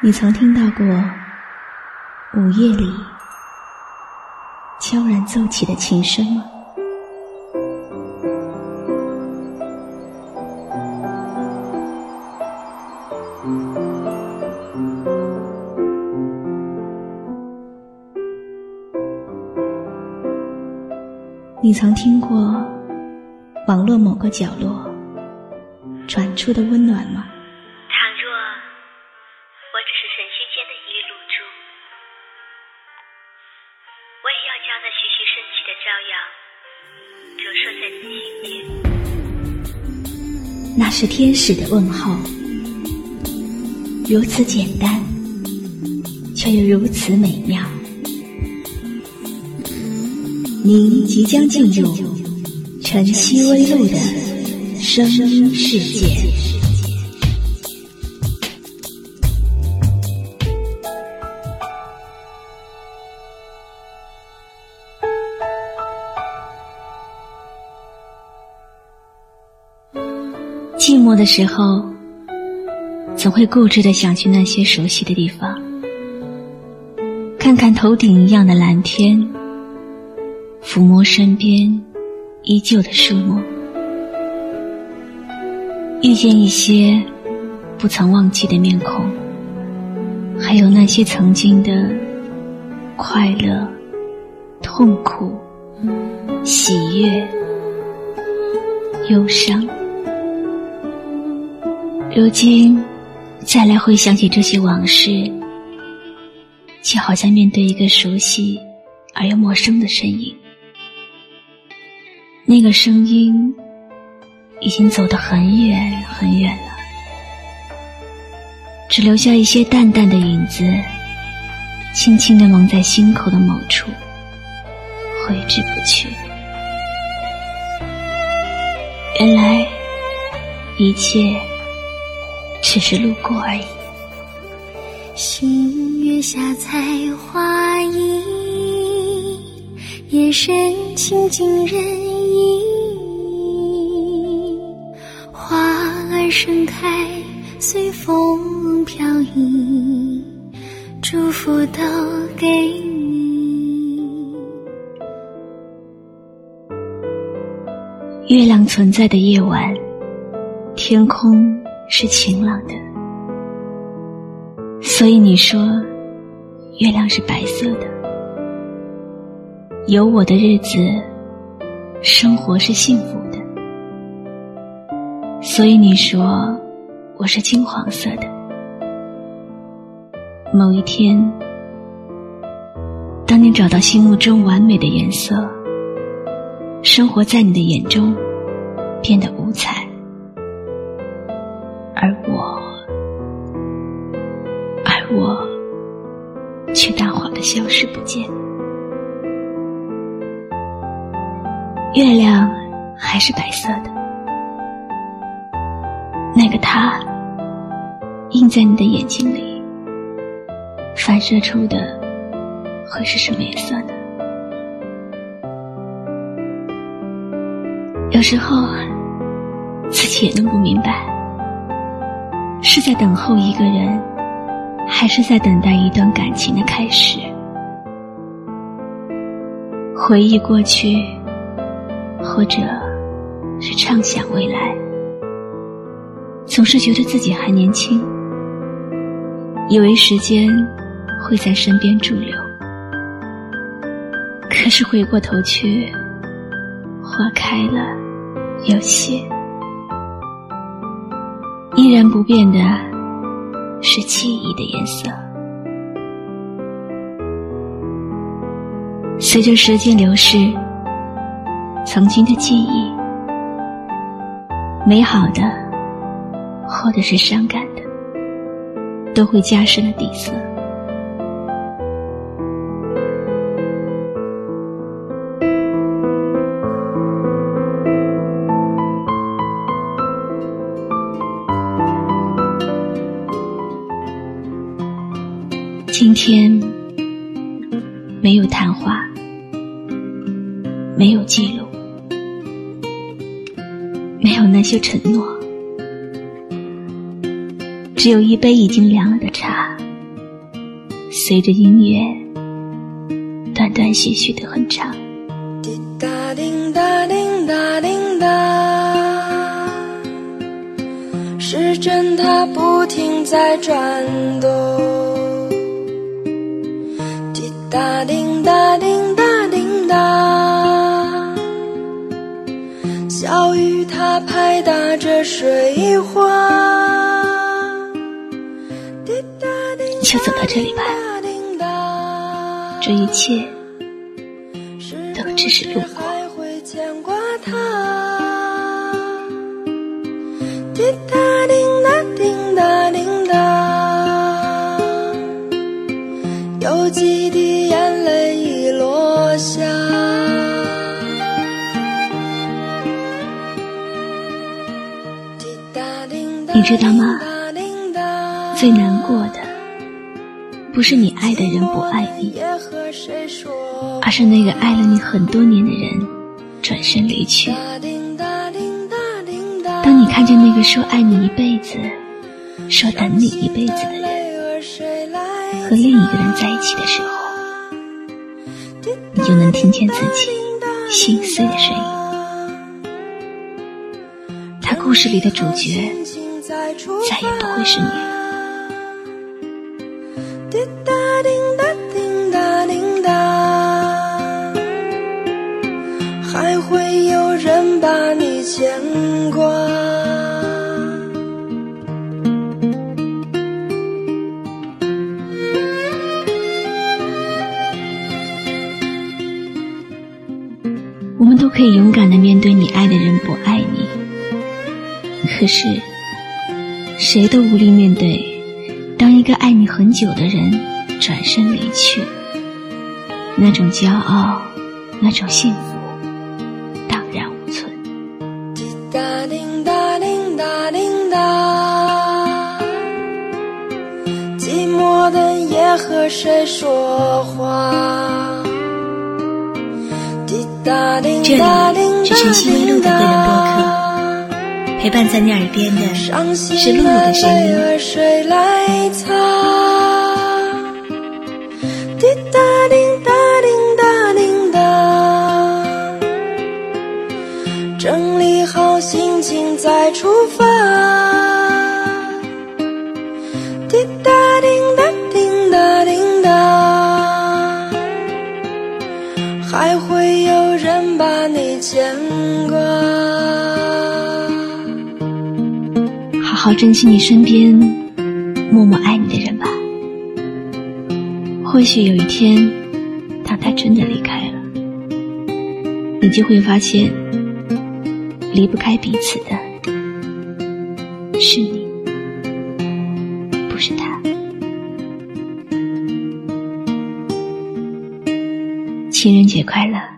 你曾听到过午夜里悄然奏起的琴声吗？你曾听过网络某个角落传出的温暖吗？我只是神虚间的一缕露珠，我也要将那徐徐升起的朝阳折射在你心间。那是天使的问候，如此简单，却又如此美妙。您即将进入晨曦微露的声音世界。寂寞的时候，总会固执的想去那些熟悉的地方，看看头顶一样的蓝天。抚摸身边依旧的树木，遇见一些不曾忘记的面孔，还有那些曾经的快乐、痛苦、喜悦、忧伤。如今再来回想起这些往事，就好像面对一个熟悉而又陌生的身影。那个声音已经走得很远很远了，只留下一些淡淡的影子，轻轻地蒙在心口的某处，挥之不去。原来一切只是路过而已。星月下采花意，夜深情静人。花儿盛开，随风飘逸，祝福都给你。月亮存在的夜晚，天空是晴朗的，所以你说，月亮是白色的。有我的日子。生活是幸福的，所以你说我是金黄色的。某一天，当你找到心目中完美的颜色，生活在你的眼中变得五彩，消失不见。月亮还是白色的，那个他映在你的眼睛里，反射出的会是什么颜色呢？有时候自己也弄不明白，是在等候一个人，还是在等待一段感情的开始？回忆过去。或者，是畅想未来，总是觉得自己还年轻，以为时间会在身边驻留。可是回过头去，花开了又谢，依然不变的是记忆的颜色。随着时间流逝。曾经的记忆，美好的，或者是伤感的，都会加深了底色。今天没有谈话，没有记录。没有那些承诺，只有一杯已经凉了的茶。随着音乐断断续续的哼唱。滴答叮答叮答叮答，时针它不停在转动。它拍打着水花。就走到这里吧，这一切都只是路过。滴答叮答叮答叮答，有几滴你知道吗？最难过的。不是你爱的人不爱你，而是那个爱了你很多年的人转身离去。当你看见那个说爱你一辈子、说等你一辈子的人和另一个人在一起的时候，你就能听见自己心碎的声音。他故事里的主角再也不会是你。滴答叮答叮答叮答，还会有人把你牵挂。我们都可以勇敢的面对你爱的人不爱你，可是谁都无力面对。当一个爱你很久的人转身离去，那种骄傲，那种幸福，荡然无存。滴答叮答叮答叮答，寂寞的夜和谁说话？滴答叮答叮答叮答。这里是晨曦微露的个人播客。陪伴在你耳边的是露露的声音。滴答叮答叮答叮答，整理好心情再出发。滴答叮答叮答叮答，还会有人把你牵挂。珍惜你身边默默爱你的人吧。或许有一天，当他真的离开了，你就会发现，离不开彼此的是你，不是他。情人节快乐。